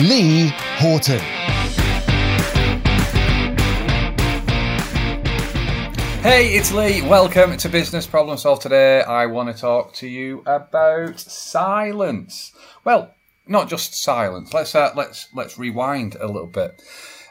Lee Horton. Hey, it's Lee. Welcome to Business Problem Solved. Today, I want to talk to you about silence. Well, not just silence. Let's uh, let's let's rewind a little bit.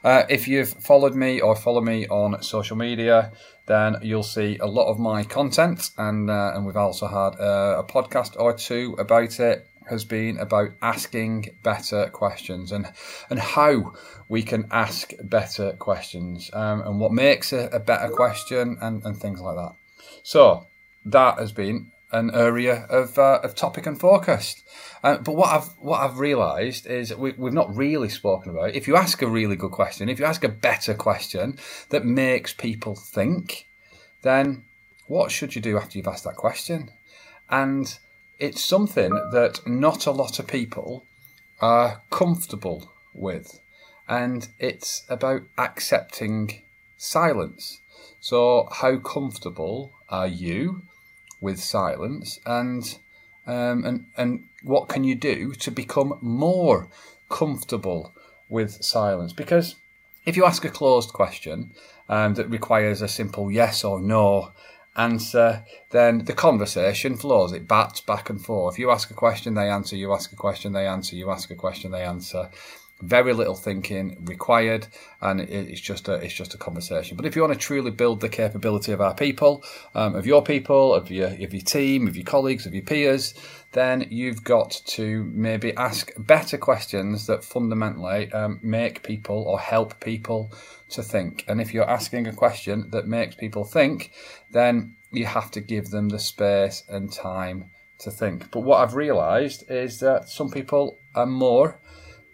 Uh, if you've followed me or follow me on social media, then you'll see a lot of my content, and uh, and we've also had uh, a podcast or two about it. Has been about asking better questions and and how we can ask better questions um, and what makes a, a better question and, and things like that. So that has been an area of, uh, of topic and focus. Uh, but what I've what I've realised is we, we've not really spoken about. It. If you ask a really good question, if you ask a better question that makes people think, then what should you do after you've asked that question? And it's something that not a lot of people are comfortable with, and it's about accepting silence. So, how comfortable are you with silence, and um, and and what can you do to become more comfortable with silence? Because if you ask a closed question um, that requires a simple yes or no answer, then the conversation flows. It bats back and forth. You ask a question, they answer. You ask a question, they answer. You ask a question, they answer very little thinking required and it's just a it's just a conversation. But if you want to truly build the capability of our people um, of your people of your of your team of your colleagues of your peers then you've got to maybe ask better questions that fundamentally um, make people or help people to think. And if you're asking a question that makes people think then you have to give them the space and time to think. But what i've realized is that some people are more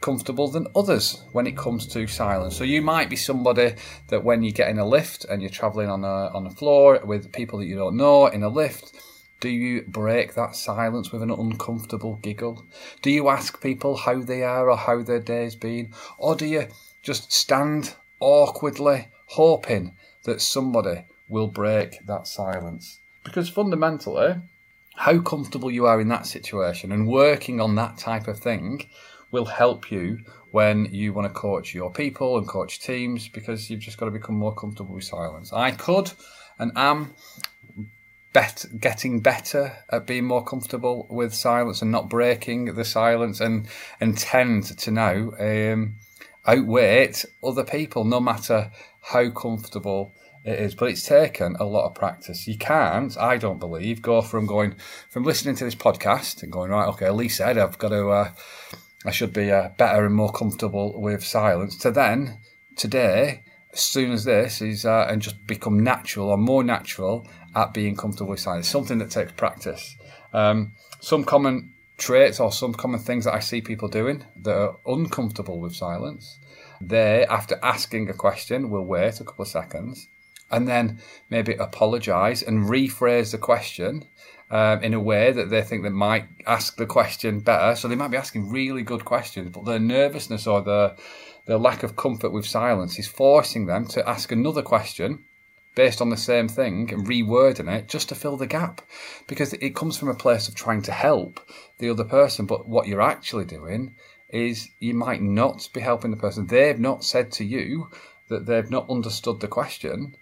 comfortable than others when it comes to silence. So you might be somebody that when you get in a lift and you're traveling on a on a floor with people that you don't know in a lift, do you break that silence with an uncomfortable giggle? Do you ask people how they are or how their day's been? Or do you just stand awkwardly hoping that somebody will break that silence? Because fundamentally, how comfortable you are in that situation and working on that type of thing will help you when you want to coach your people and coach teams because you've just got to become more comfortable with silence. I could and am bet- getting better at being more comfortable with silence and not breaking the silence and, and tend to now um, outweight other people no matter how comfortable it is, but it's taken a lot of practice. You can't, I don't believe, go from going from listening to this podcast and going right. Okay, Lee said I've got to uh, I should be uh, better and more comfortable with silence. To then, today, as soon as this is, uh, and just become natural or more natural at being comfortable with silence. Something that takes practice. Um, some common traits or some common things that I see people doing that are uncomfortable with silence. They, after asking a question, will wait a couple of seconds and then maybe apologize and rephrase the question um, in a way that they think they might ask the question better. So they might be asking really good questions, but their nervousness or their their lack of comfort with silence is forcing them to ask another question based on the same thing and rewording it just to fill the gap. Because it comes from a place of trying to help the other person but what you're actually doing is you might not be helping the person. They've not said to you that they've not understood the question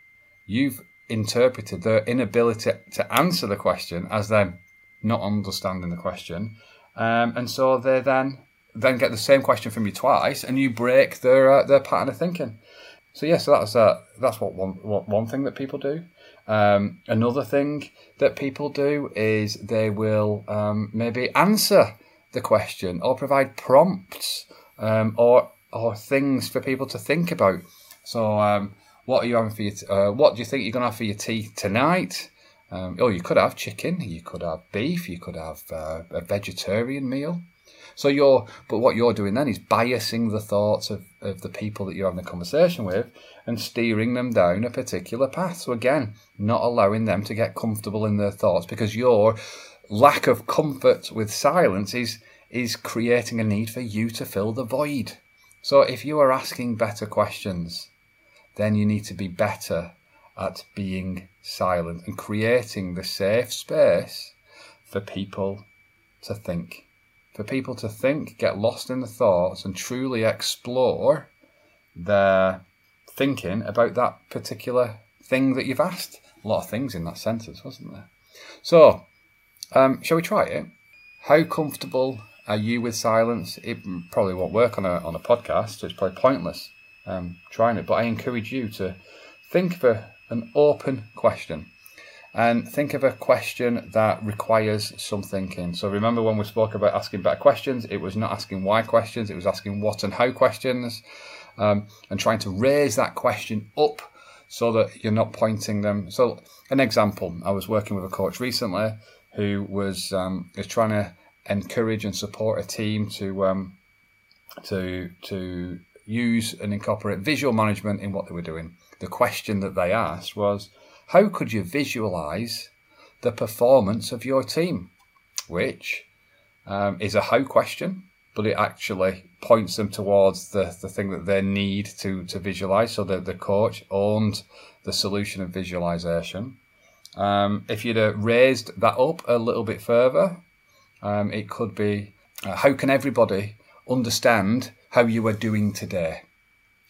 you've interpreted their inability to answer the question as them not understanding the question, um, and so they then then get the same question from you twice, and you break their uh, their pattern of thinking. So yes, yeah, so that's uh, that's what one what one thing that people do. Um, another thing that people do is they will um, maybe answer the question or provide prompts um, or or things for people to think about. So um, what are you having for your? Uh, what do you think you're going to have for your tea tonight? Um, oh, you could have chicken. You could have beef. You could have uh, a vegetarian meal. So you're, but what you're doing then is biasing the thoughts of, of the people that you're having a conversation with and steering them down a particular path. So again, not allowing them to get comfortable in their thoughts because your lack of comfort with silence is is creating a need for you to fill the void. So if you are asking better questions, then you need to be better at being silent and creating the safe space for people to think. For people to think, get lost in the thoughts, and truly explore their thinking about that particular thing that you've asked. A lot of things in that sentence, wasn't there? So, um, shall we try it? How comfortable are you with silence? It probably won't work on a on a podcast. So it's probably pointless um, trying it. But I encourage you to think of a, an open question and think of a question that requires some thinking. So remember when we spoke about asking better questions, it was not asking why questions, it was asking what and how questions, um, and trying to raise that question up so that you're not pointing them. So an example, I was working with a coach recently who was um, is trying to encourage and support a team to um, to to use and incorporate visual management in what they were doing. The question that they asked was, how could you visualize the performance of your team? Which um, is a how question, but it actually points them towards the, the thing that they need to, to visualize. So the, the coach owned the solution of visualization. Um, if you'd have raised that up a little bit further, um, it could be uh, how can everybody understand how you are doing today?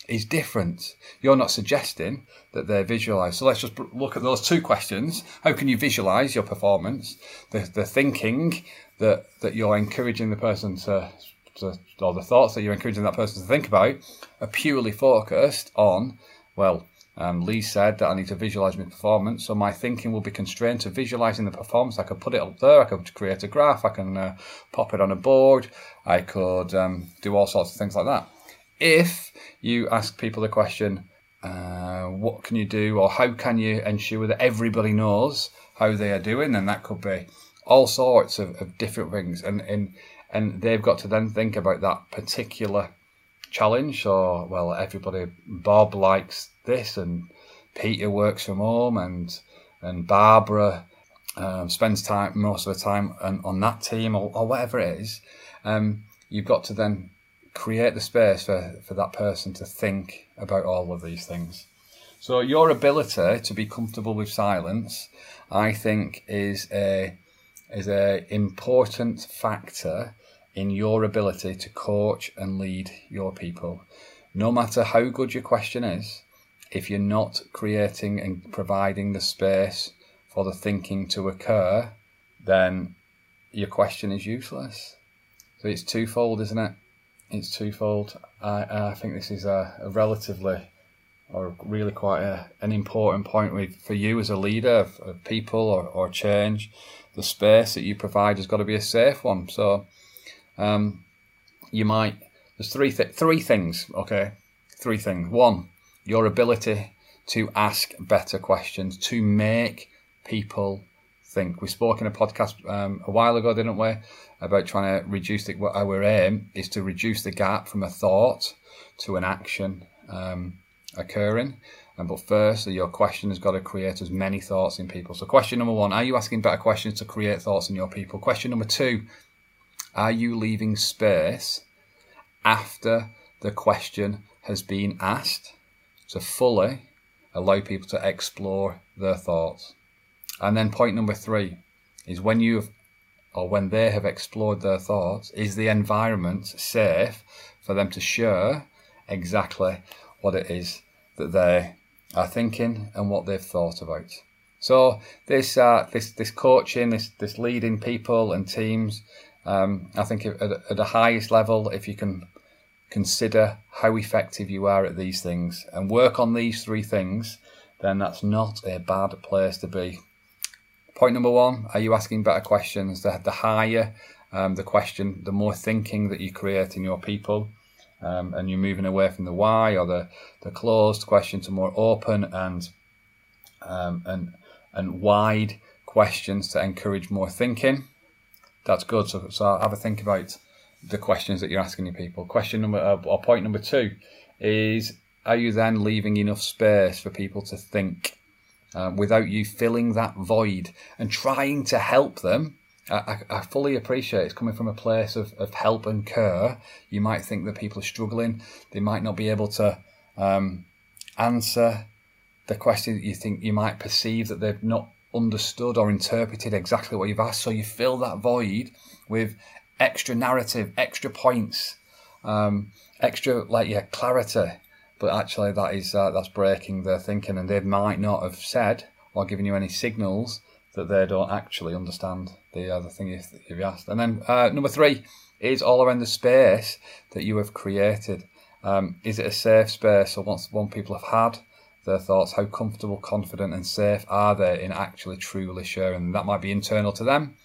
Is different. You're not suggesting that they're visualized. So let's just look at those two questions. How can you visualize your performance? The, the thinking that, that you're encouraging the person to, to, or the thoughts that you're encouraging that person to think about are purely focused on, well, um, Lee said that I need to visualize my performance, so my thinking will be constrained to visualizing the performance. I could put it up there, I could create a graph, I can uh, pop it on a board, I could um, do all sorts of things like that. If you ask people the question, uh, what can you do, or how can you ensure that everybody knows how they are doing, then that could be all sorts of, of different things, and, and and they've got to then think about that particular challenge. Or well, everybody, Bob likes this, and Peter works from home, and and Barbara um, spends time most of the time on, on that team, or, or whatever it is. Um, you've got to then create the space for, for that person to think about all of these things. So your ability to be comfortable with silence, I think, is a is a important factor in your ability to coach and lead your people. No matter how good your question is, if you're not creating and providing the space for the thinking to occur, then your question is useless. So it's twofold, isn't it? It's twofold. I, I think this is a, a relatively or really quite a, an important point with, for you as a leader of, of people or, or change. The space that you provide has got to be a safe one. So um, you might there's three th- three things. Okay, three things. One, your ability to ask better questions, to make people think. We spoke in a podcast um, a while ago, didn't we, about trying to reduce the, what our aim is to reduce the gap from a thought to an action um, occurring. And but first, your question has got to create as many thoughts in people. So, question number one: Are you asking better questions to create thoughts in your people? Question number two: Are you leaving space after the question has been asked? to fully allow people to explore their thoughts. And then point number three is when you've or when they have explored their thoughts, is the environment safe for them to share exactly what it is that they are thinking and what they've thought about. So this uh, this this coaching, this this leading people and teams, um, I think at, at the highest level, if you can consider how effective you are at these things and work on these three things, then that's not a bad place to be. Point number one are you asking better questions? The, the higher um, the question, the more thinking that you create in your people. Um, and you're moving away from the why or the, the closed question to more open and um, and and wide questions to encourage more thinking. That's good. So, so have a think about the questions that you're asking your people. Question number uh, or point number two is: Are you then leaving enough space for people to think uh, without you filling that void and trying to help them? I, I, fully appreciate it's coming from a place of, of help and care. You might think that people are struggling; they might not be able to um, answer the question that you think you might perceive that they've not understood or interpreted exactly what you've asked. So you fill that void with extra narrative, extra points, um, extra like yeah clarity. But actually, that is uh, that's breaking their thinking, and they might not have said or given you any signals that they don't actually understand the other thing you've, you've asked. And then uh, number three is all around the space that you have created. Um, is it a safe space, or once one people have had their thoughts, how comfortable, confident, and safe are they in actually truly sharing? That might be internal to them,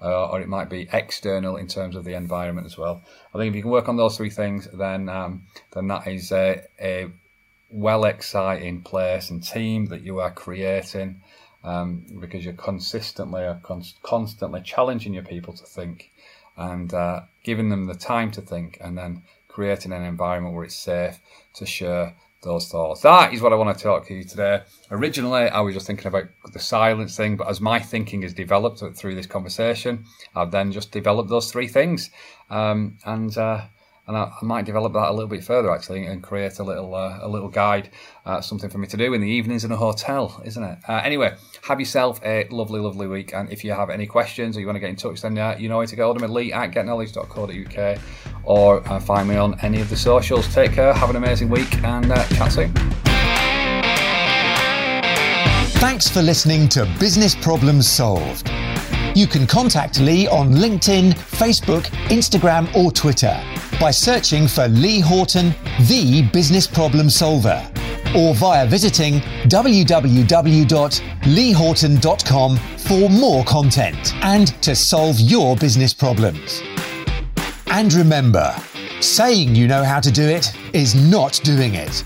uh, or it might be external in terms of the environment as well. I think if you can work on those three things, then um, then that is a, a, well exciting place and team that you are creating um, because you're consistently are con- constantly challenging your people to think and uh, giving them the time to think and then creating an environment where it's safe to share those thoughts. That is what I want to talk to you today. Originally, I was just thinking about the silence thing, but as my thinking has developed through this conversation, I've then just developed those three things. Um, and uh, and I, I, might develop that a little bit further actually and create a little uh, a little guide, uh, something for me to do in the evenings in a hotel, isn't it? Uh, anyway, have yourself a lovely, lovely week. And if you have any questions or you want to get in touch, then uh, you know where to go. Hold lee at getknowledge.co.uk or uh, find me on any of the socials. Take care, have an amazing week, and uh, chat soon. Thanks for listening to Business Problems Solved. You can contact Lee on LinkedIn, Facebook, Instagram, or Twitter by searching for Lee Horton, the business problem solver, or via visiting www.leehorton.com for more content and to solve your business problems. And remember, saying you know how to do it is not doing it.